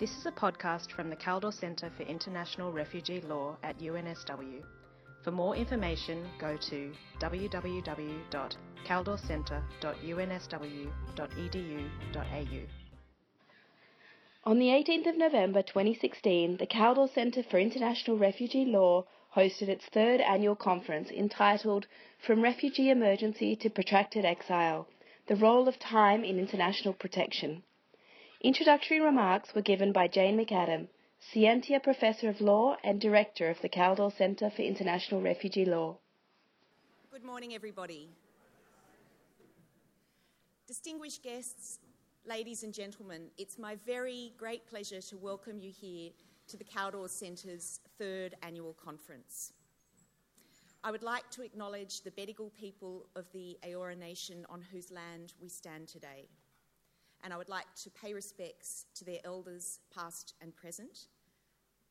This is a podcast from the Kaldor Centre for International Refugee Law at UNSW. For more information, go to www.kaldorcentre.unsw.edu.au. On the 18th of November 2016, the Kaldor Centre for International Refugee Law hosted its third annual conference entitled From Refugee Emergency to Protracted Exile The Role of Time in International Protection. Introductory remarks were given by Jane McAdam, Scientia Professor of Law and Director of the Kaldor Centre for International Refugee Law. Good morning, everybody. Distinguished guests, ladies and gentlemen, it's my very great pleasure to welcome you here to the Kaldor Centre's third annual conference. I would like to acknowledge the Bedegal people of the Eora Nation on whose land we stand today and I would like to pay respects to their elders, past and present,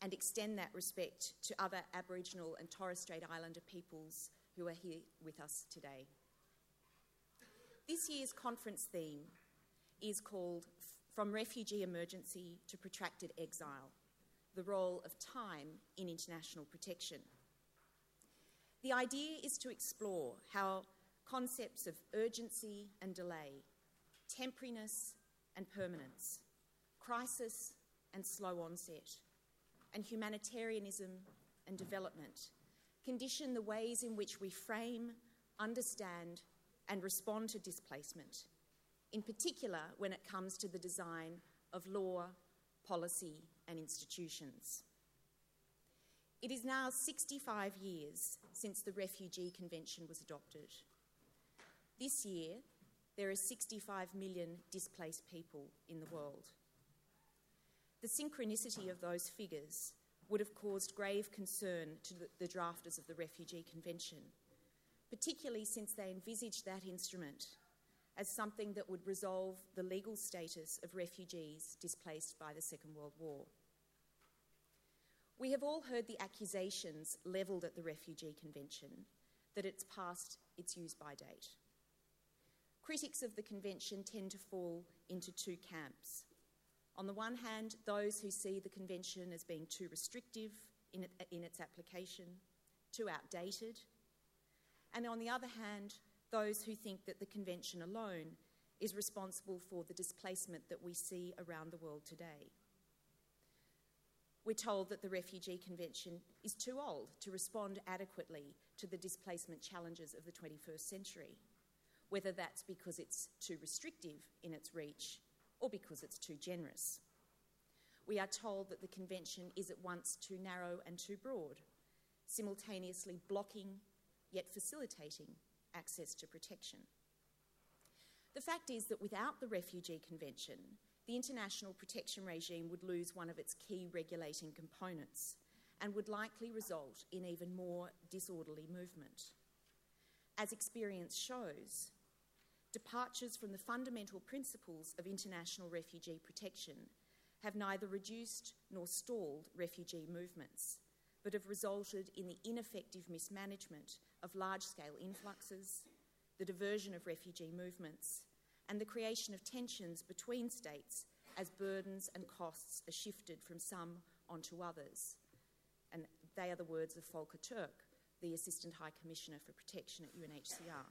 and extend that respect to other Aboriginal and Torres Strait Islander peoples who are here with us today. This year's conference theme is called From Refugee Emergency to Protracted Exile The Role of Time in International Protection. The idea is to explore how concepts of urgency and delay, temporariness and permanence, crisis and slow onset, and humanitarianism and development condition the ways in which we frame, understand, and respond to displacement, in particular when it comes to the design of law, policy, and institutions. It is now 65 years since the Refugee Convention was adopted. This year, there are 65 million displaced people in the world. The synchronicity of those figures would have caused grave concern to the drafters of the Refugee Convention, particularly since they envisaged that instrument as something that would resolve the legal status of refugees displaced by the Second World War. We have all heard the accusations levelled at the Refugee Convention that it's past its use by date. Critics of the Convention tend to fall into two camps. On the one hand, those who see the Convention as being too restrictive in, it, in its application, too outdated, and on the other hand, those who think that the Convention alone is responsible for the displacement that we see around the world today. We're told that the Refugee Convention is too old to respond adequately to the displacement challenges of the 21st century whether that's because it's too restrictive in its reach or because it's too generous. We are told that the Convention is at once too narrow and too broad, simultaneously blocking yet facilitating access to protection. The fact is that without the Refugee Convention, the international protection regime would lose one of its key regulating components and would likely result in even more disorderly movement. As experience shows, departures from the fundamental principles of international refugee protection have neither reduced nor stalled refugee movements, but have resulted in the ineffective mismanagement of large scale influxes, the diversion of refugee movements, and the creation of tensions between states as burdens and costs are shifted from some onto others. And they are the words of Volker Turk, the Assistant High Commissioner for Protection at UNHCR.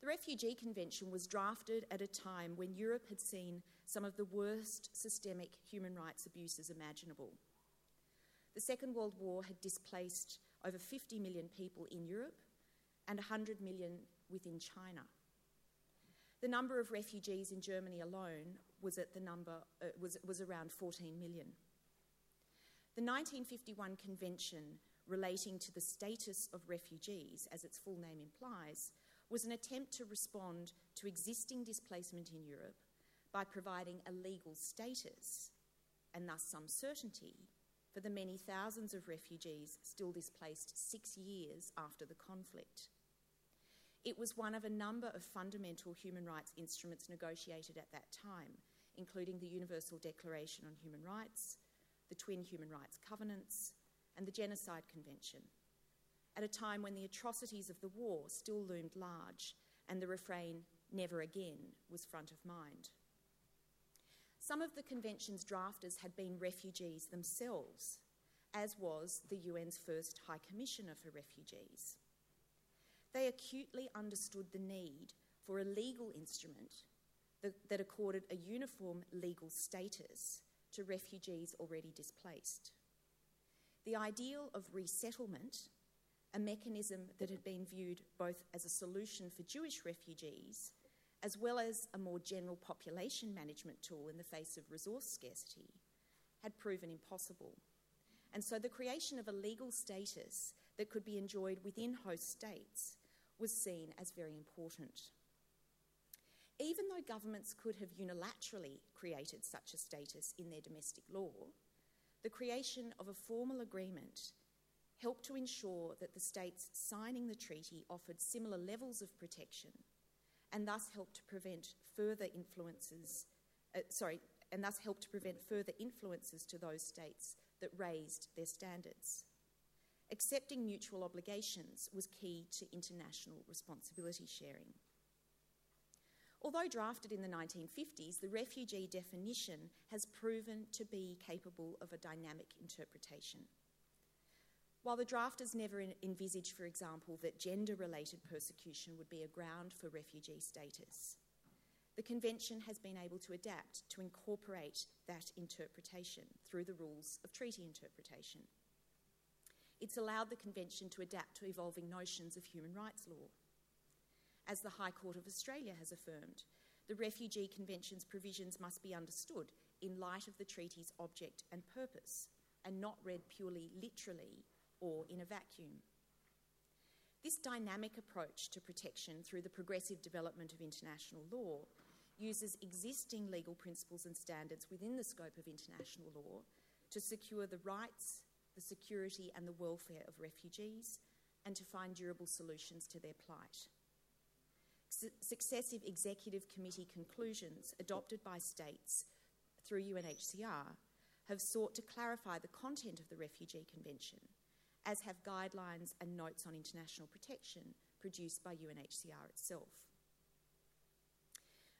The Refugee Convention was drafted at a time when Europe had seen some of the worst systemic human rights abuses imaginable. The Second World War had displaced over 50 million people in Europe and 100 million within China. The number of refugees in Germany alone was at the number uh, was, was around 14 million. The 1951 Convention relating to the status of refugees, as its full name implies, was an attempt to respond to existing displacement in Europe by providing a legal status and thus some certainty for the many thousands of refugees still displaced six years after the conflict. It was one of a number of fundamental human rights instruments negotiated at that time, including the Universal Declaration on Human Rights, the Twin Human Rights Covenants, and the Genocide Convention at a time when the atrocities of the war still loomed large and the refrain, never again, was front of mind. Some of the convention's drafters had been refugees themselves, as was the UN's first High Commissioner for Refugees. They acutely understood the need for a legal instrument that, that accorded a uniform legal status to refugees already displaced. The ideal of resettlement, a mechanism that had been viewed both as a solution for Jewish refugees as well as a more general population management tool in the face of resource scarcity, had proven impossible. And so the creation of a legal status that could be enjoyed within host states was seen as very important. Even though governments could have unilaterally created such a status in their domestic law, the creation of a formal agreement helped to ensure that the states signing the treaty offered similar levels of protection and thus helped to prevent further influences, uh, sorry, and thus helped to prevent further influences to those states that raised their standards. Accepting mutual obligations was key to international responsibility sharing. Although drafted in the 1950s, the refugee definition has proven to be capable of a dynamic interpretation. While the drafters never envisaged, for example, that gender related persecution would be a ground for refugee status, the Convention has been able to adapt to incorporate that interpretation through the rules of treaty interpretation. It's allowed the Convention to adapt to evolving notions of human rights law. As the High Court of Australia has affirmed, the Refugee Convention's provisions must be understood in light of the treaty's object and purpose, and not read purely literally or in a vacuum. This dynamic approach to protection through the progressive development of international law uses existing legal principles and standards within the scope of international law to secure the rights, the security, and the welfare of refugees and to find durable solutions to their plight. Su- successive executive committee conclusions adopted by states through UNHCR have sought to clarify the content of the Refugee Convention as have guidelines and notes on international protection produced by UNHCR itself.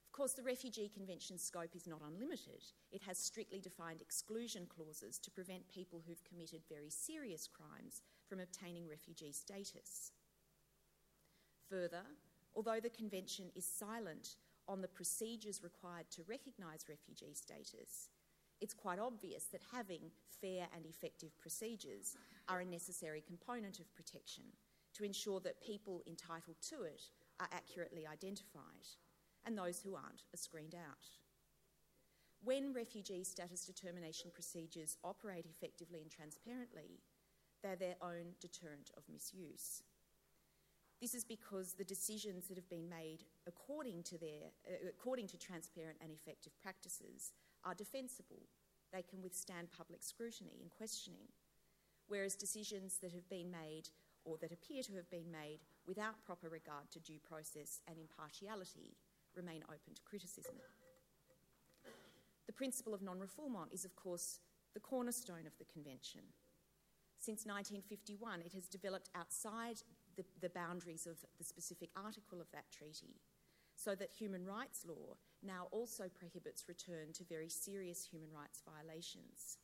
Of course, the Refugee Convention's scope is not unlimited. It has strictly defined exclusion clauses to prevent people who've committed very serious crimes from obtaining refugee status. Further, although the Convention is silent on the procedures required to recognise refugee status, it's quite obvious that having fair and effective procedures are a necessary component of protection to ensure that people entitled to it are accurately identified and those who aren't are screened out. When refugee status determination procedures operate effectively and transparently, they're their own deterrent of misuse. This is because the decisions that have been made according to, their, uh, according to transparent and effective practices are defensible. They can withstand public scrutiny and questioning. Whereas decisions that have been made or that appear to have been made without proper regard to due process and impartiality remain open to criticism. The principle of non refoulement is, of course, the cornerstone of the Convention. Since 1951, it has developed outside the, the boundaries of the specific article of that treaty so that human rights law now also prohibits return to very serious human rights violations.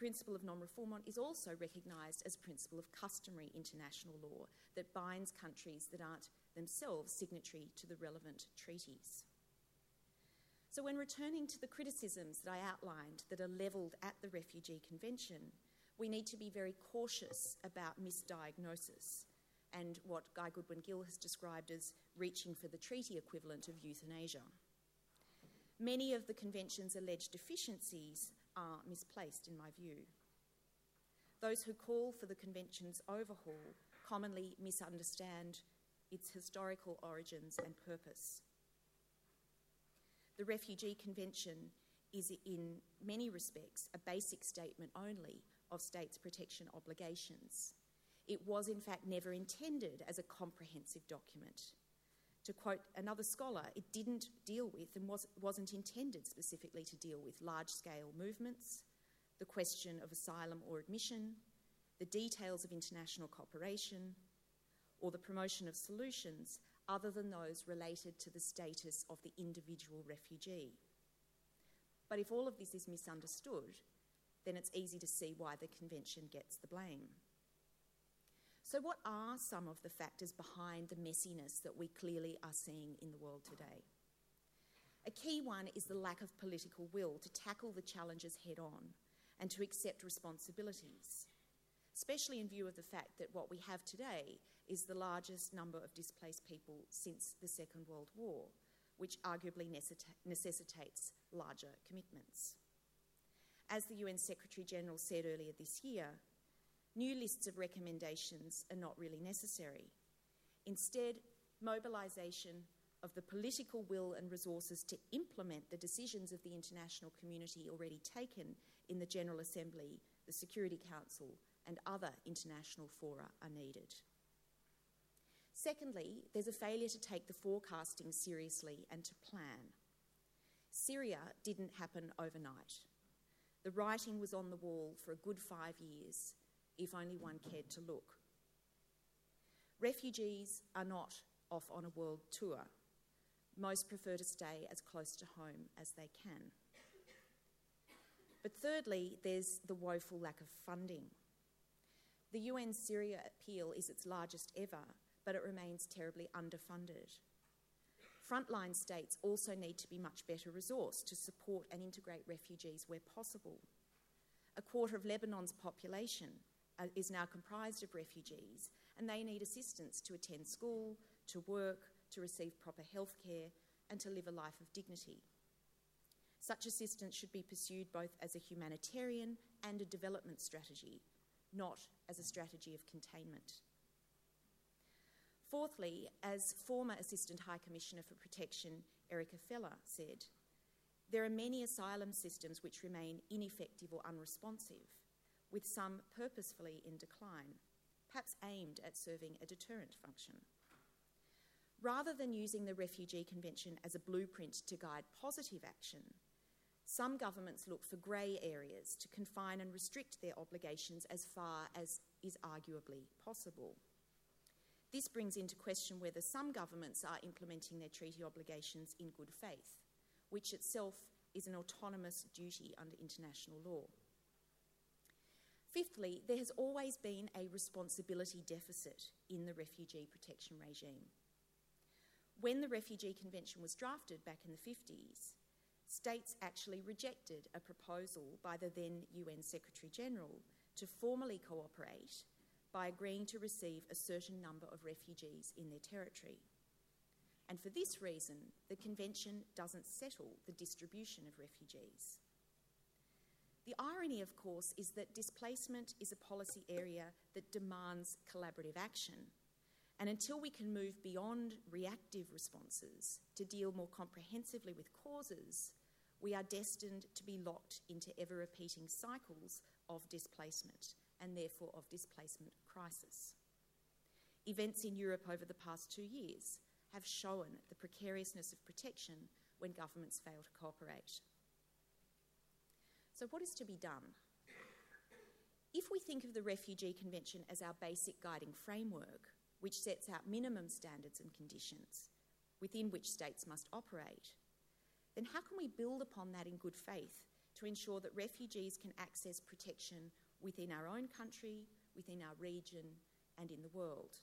Principle of non refoulement is also recognised as a principle of customary international law that binds countries that aren't themselves signatory to the relevant treaties. So, when returning to the criticisms that I outlined that are levelled at the Refugee Convention, we need to be very cautious about misdiagnosis and what Guy Goodwin Gill has described as reaching for the treaty equivalent of euthanasia. Many of the Convention's alleged deficiencies are misplaced, in my view. Those who call for the Convention's overhaul commonly misunderstand its historical origins and purpose. The Refugee Convention is, in many respects, a basic statement only of states' protection obligations. It was, in fact, never intended as a comprehensive document. To quote another scholar, it didn't deal with and was, wasn't intended specifically to deal with large scale movements, the question of asylum or admission, the details of international cooperation, or the promotion of solutions other than those related to the status of the individual refugee. But if all of this is misunderstood, then it's easy to see why the Convention gets the blame. So, what are some of the factors behind the messiness that we clearly are seeing in the world today? A key one is the lack of political will to tackle the challenges head on and to accept responsibilities, especially in view of the fact that what we have today is the largest number of displaced people since the Second World War, which arguably necessitates larger commitments. As the UN Secretary General said earlier this year, new lists of recommendations are not really necessary. Instead, mobilisation of the political will and resources to implement the decisions of the international community already taken in the General Assembly, the Security Council, and other international fora are needed. Secondly, there's a failure to take the forecasting seriously and to plan. Syria didn't happen overnight. The writing was on the wall for a good five years, if only one cared to look. Refugees are not off on a world tour. Most prefer to stay as close to home as they can. But thirdly, there's the woeful lack of funding. The UN Syria appeal is its largest ever, but it remains terribly underfunded. Frontline states also need to be much better resourced to support and integrate refugees where possible. A quarter of Lebanon's population Uh, is now comprised of refugees, and they need assistance to attend school, to work, to receive proper health care, and to live a life of dignity. Such assistance should be pursued both as a humanitarian and a development strategy, not as a strategy of containment. Fourthly, as former Assistant High Commissioner for Protection Erika Feller said, there are many asylum systems which remain ineffective or unresponsive, with some purposefully in decline, perhaps aimed at serving a deterrent function. Rather than using the Refugee Convention as a blueprint to guide positive action, some governments look for grey areas to confine and restrict their obligations as far as is arguably possible. This brings into question whether some governments are implementing their treaty obligations in good faith, which itself is an autonomous duty under international law. Fifthly, there has always been a responsibility deficit in the refugee protection regime. When the Refugee Convention was drafted back in the 50s, states actually rejected a proposal by the then UN Secretary General to formally cooperate by agreeing to receive a certain number of refugees in their territory. And for this reason, the Convention doesn't settle the distribution of refugees. The irony, of course, is that displacement is a policy area that demands collaborative action. And until we can move beyond reactive responses to deal more comprehensively with causes, we are destined to be locked into ever repeating cycles of displacement and therefore of displacement crisis. Events in Europe over the past two years have shown the precariousness of protection when governments fail to cooperate. So, what is to be done? If we think of the Refugee Convention as our basic guiding framework, which sets out minimum standards and conditions within which states must operate, then how can we build upon that in good faith to ensure that refugees can access protection within our own country, within our region, and in the world.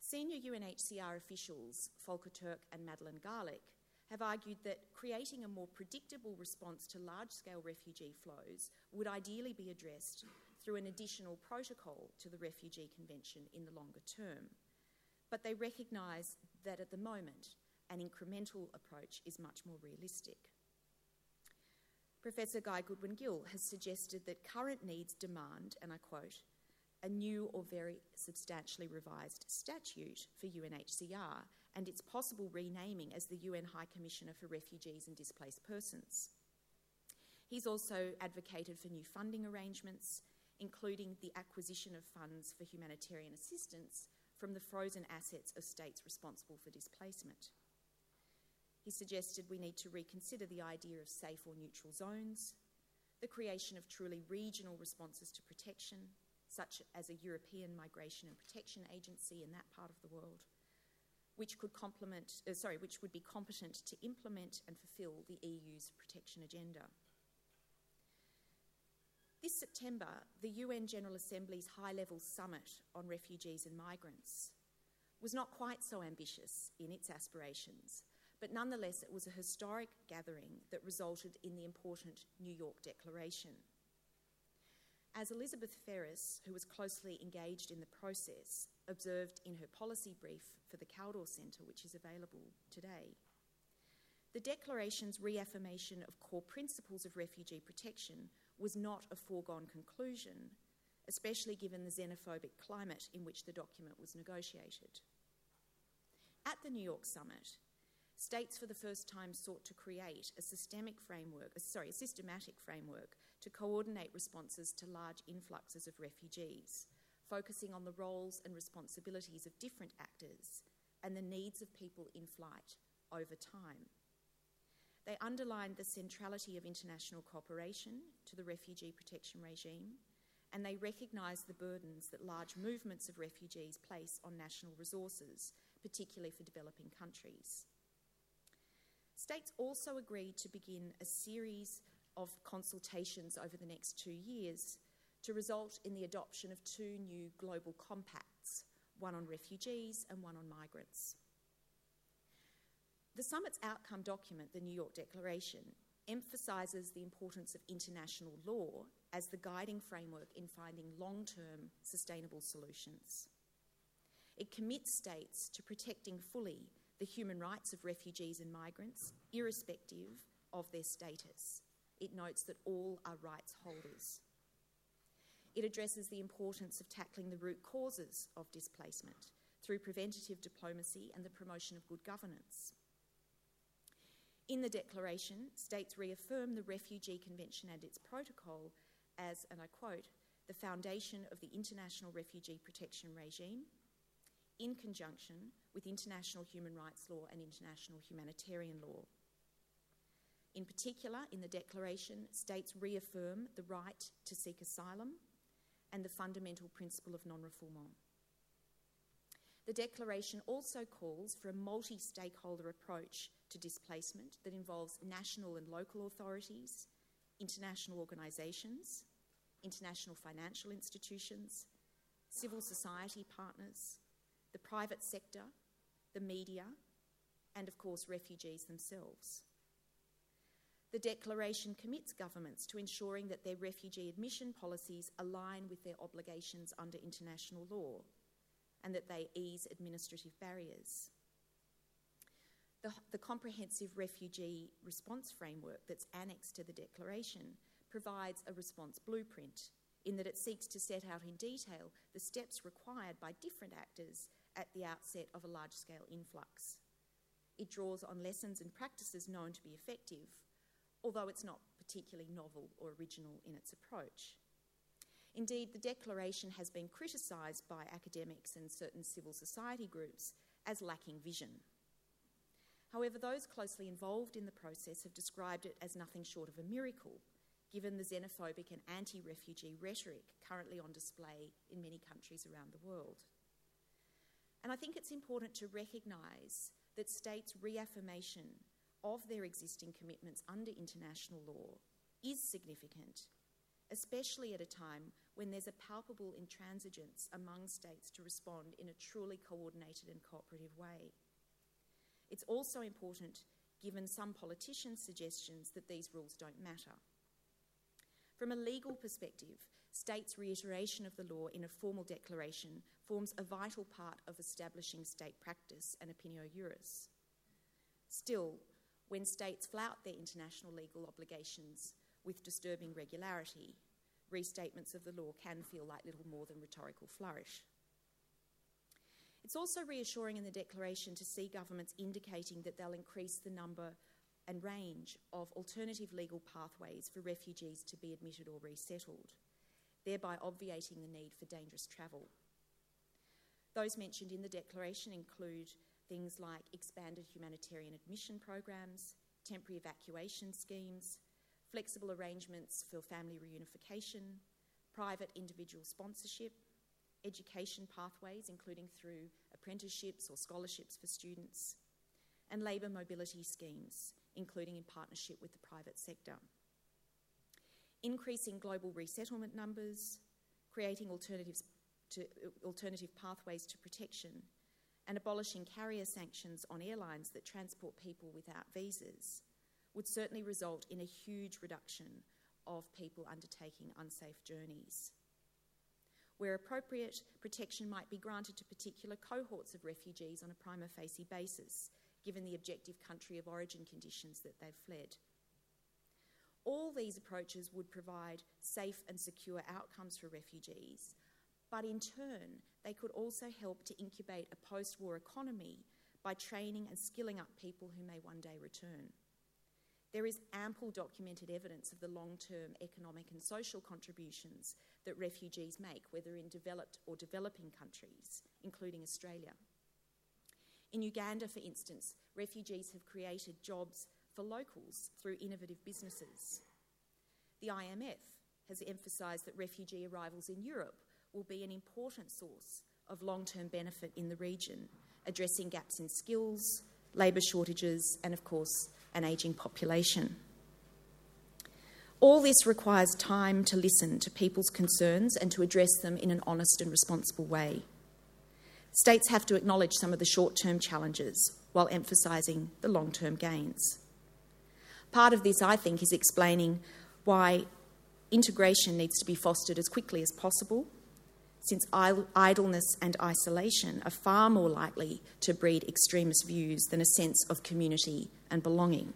Senior UNHCR officials, Volker Turk and Madeleine Garlick, have argued that creating a more predictable response to large scale refugee flows would ideally be addressed through an additional protocol to the Refugee Convention in the longer term. But they recognise that at the moment, an incremental approach is much more realistic. Professor Guy Goodwin Gill has suggested that current needs demand, and I quote, a new or very substantially revised statute for UNHCR and its possible renaming as the UN High Commissioner for Refugees and Displaced Persons. He's also advocated for new funding arrangements, including the acquisition of funds for humanitarian assistance from the frozen assets of states responsible for displacement. He suggested we need to reconsider the idea of safe or neutral zones, the creation of truly regional responses to protection, such as a European Migration and Protection Agency in that part of the world, which could complement, uh, sorry, which would be competent to implement and fulfil the EU's protection agenda. This September, the UN General Assembly's high level summit on refugees and migrants was not quite so ambitious in its aspirations, but nonetheless it was a historic gathering that resulted in the important New York Declaration. As Elizabeth Ferris, who was closely engaged in the process, observed in her policy brief for the Kaldor Centre, which is available today, the Declaration's reaffirmation of core principles of refugee protection was not a foregone conclusion, especially given the xenophobic climate in which the document was negotiated. At the New York summit, states for the first time sought to create a systemic framework, uh, sorry, a systematic framework to coordinate responses to large influxes of refugees, focusing on the roles and responsibilities of different actors and the needs of people in flight over time. They underlined the centrality of international cooperation to the refugee protection regime, and they recognised the burdens that large movements of refugees place on national resources, particularly for developing countries. States also agreed to begin a series of consultations over the next two years to result in the adoption of two new global compacts, one on refugees and one on migrants. The summit's outcome document, the New York Declaration, emphasises the importance of international law as the guiding framework in finding long term sustainable solutions. It commits states to protecting fully the human rights of refugees and migrants, irrespective of their status. It notes that all are rights holders. It addresses the importance of tackling the root causes of displacement through preventative diplomacy and the promotion of good governance. In the Declaration, states reaffirm the Refugee Convention and its protocol as, and I quote, the foundation of the international refugee protection regime in conjunction with international human rights law and international humanitarian law. In particular, in the Declaration, states reaffirm the right to seek asylum and the fundamental principle of non refoulement. The Declaration also calls for a multi stakeholder approach to displacement that involves national and local authorities, international organisations, international financial institutions, civil society partners, the private sector, the media, and of course, refugees themselves. The Declaration commits governments to ensuring that their refugee admission policies align with their obligations under international law and that they ease administrative barriers. The, the, comprehensive refugee response framework that's annexed to the Declaration provides a response blueprint in that it seeks to set out in detail the steps required by different actors at the outset of a large scale influx. It draws on lessons and practices known to be effective, although it's not particularly novel or original in its approach. Indeed, the Declaration has been criticised by academics and certain civil society groups as lacking vision. However, those closely involved in the process have described it as nothing short of a miracle, given the xenophobic and anti refugee rhetoric currently on display in many countries around the world. And I think it's important to recognise that states' reaffirmation of their existing commitments under international law is significant, especially at a time when there's a palpable intransigence among states to respond in a truly coordinated and cooperative way. It's also important given some politicians' suggestions that these rules don't matter. From a legal perspective, states' reiteration of the law in a formal declaration forms a vital part of establishing state practice and opinio juris. Still, when states flout their international legal obligations with disturbing regularity, restatements of the law can feel like little more than rhetorical flourish. It's also reassuring in the Declaration to see governments indicating that they'll increase the number and range of alternative legal pathways for refugees to be admitted or resettled, thereby obviating the need for dangerous travel. Those mentioned in the Declaration include things like expanded humanitarian admission programs, temporary evacuation schemes, flexible arrangements for family reunification, private individual sponsorship, education pathways, including through apprenticeships or scholarships for students, and labour mobility schemes, including in partnership with the private sector. Increasing global resettlement numbers, creating alternatives to, alternative pathways to protection, and abolishing carrier sanctions on airlines that transport people without visas would certainly result in a huge reduction of people undertaking unsafe journeys. Where appropriate, protection might be granted to particular cohorts of refugees on a prima facie basis, given the objective country of origin conditions that they've fled. All these approaches would provide safe and secure outcomes for refugees, but in turn, they could also help to incubate a post war economy by training and skilling up people who may one day return. There is ample documented evidence of the long term economic and social contributions that refugees make, whether in developed or developing countries, including Australia. In Uganda, for instance, refugees have created jobs for locals through innovative businesses. The IMF has emphasised that refugee arrivals in Europe will be an important source of long term benefit in the region, addressing gaps in skills, labour shortages, and of course, an ageing population. All this requires time to listen to people's concerns and to address them in an honest and responsible way. States have to acknowledge some of the short term challenges while emphasising the long term gains. Part of this, I think, is explaining why integration needs to be fostered as quickly as possible, since idleness and isolation are far more likely to breed extremist views than a sense of community and belonging.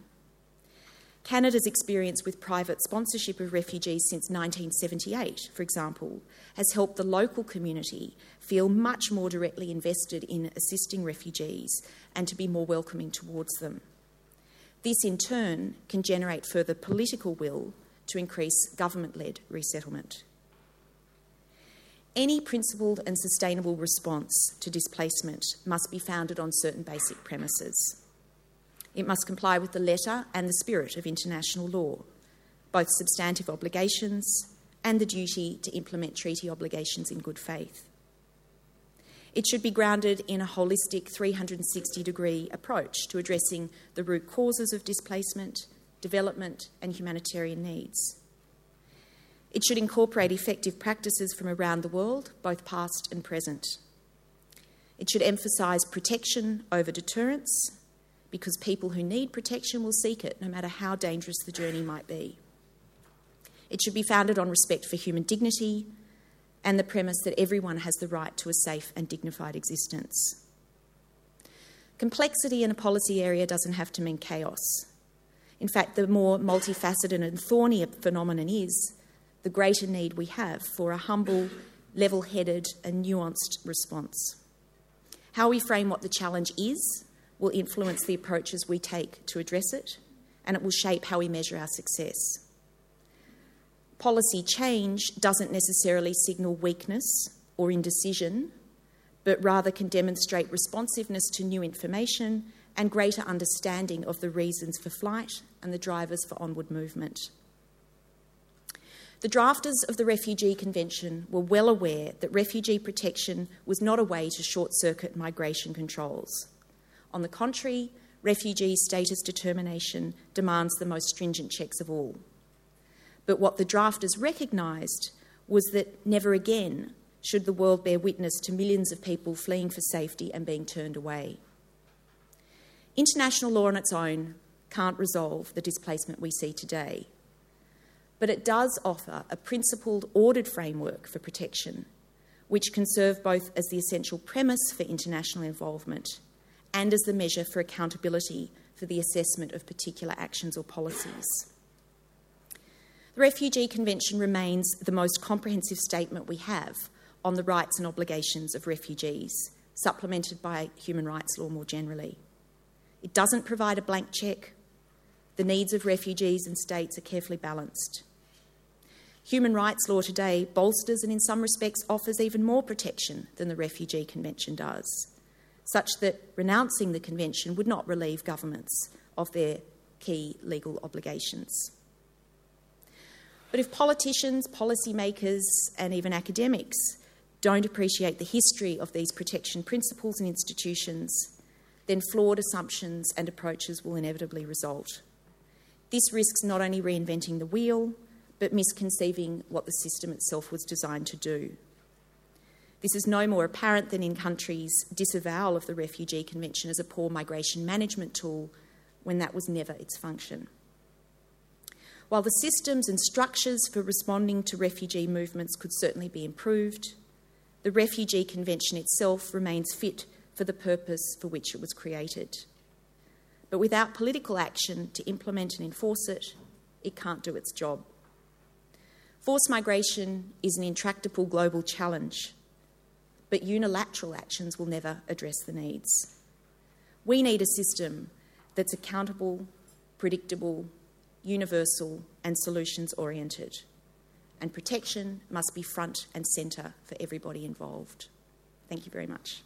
Canada's experience with private sponsorship of refugees since 1978, for example, has helped the local community feel much more directly invested in assisting refugees and to be more welcoming towards them. This, in turn, can generate further political will to increase government led resettlement. Any principled and sustainable response to displacement must be founded on certain basic premises. It must comply with the letter and the spirit of international law, both substantive obligations and the duty to implement treaty obligations in good faith. It should be grounded in a holistic 360 degree approach to addressing the root causes of displacement, development, and humanitarian needs. It should incorporate effective practices from around the world, both past and present. It should emphasise protection over deterrence because people who need protection will seek it no matter how dangerous the journey might be. It should be founded on respect for human dignity and the premise that everyone has the right to a safe and dignified existence. Complexity in a policy area doesn't have to mean chaos. In fact, the more multifaceted and thorny a phenomenon is, the greater need we have for a humble, level headed, and nuanced response. How we frame what the challenge is will influence the approaches we take to address it, and it will shape how we measure our success. Policy change doesn't necessarily signal weakness or indecision, but rather can demonstrate responsiveness to new information and greater understanding of the reasons for flight and the drivers for onward movement. The drafters of the Refugee Convention were well aware that refugee protection was not a way to short circuit migration controls. On the contrary, refugee status determination demands the most stringent checks of all. But what the drafters recognised was that never again should the world bear witness to millions of people fleeing for safety and being turned away. International law on its own can't resolve the displacement we see today, but it does offer a principled, ordered framework for protection, which can serve both as the essential premise for international involvement and as the measure for accountability for the assessment of particular actions or policies. The Refugee Convention remains the most comprehensive statement we have on the rights and obligations of refugees, supplemented by human rights law more generally. It doesn't provide a blank cheque. The needs of refugees and states are carefully balanced. Human rights law today bolsters and, in some respects, offers even more protection than the Refugee Convention does such that renouncing the Convention would not relieve governments of their key legal obligations. But if politicians, policymakers, and even academics don't appreciate the history of these protection principles and institutions, then flawed assumptions and approaches will inevitably result. This risks not only reinventing the wheel, but misconceiving what the system itself was designed to do. This is no more apparent than in countries' disavowal of the Refugee Convention as a poor migration management tool when that was never its function. While the systems and structures for responding to refugee movements could certainly be improved, the Refugee Convention itself remains fit for the purpose for which it was created. But without political action to implement and enforce it, it can't do its job. Forced migration is an intractable global challenge, but unilateral actions will never address the needs. We need a system that's accountable, predictable, universal, and solutions oriented. And protection must be front and centre for everybody involved. Thank you very much.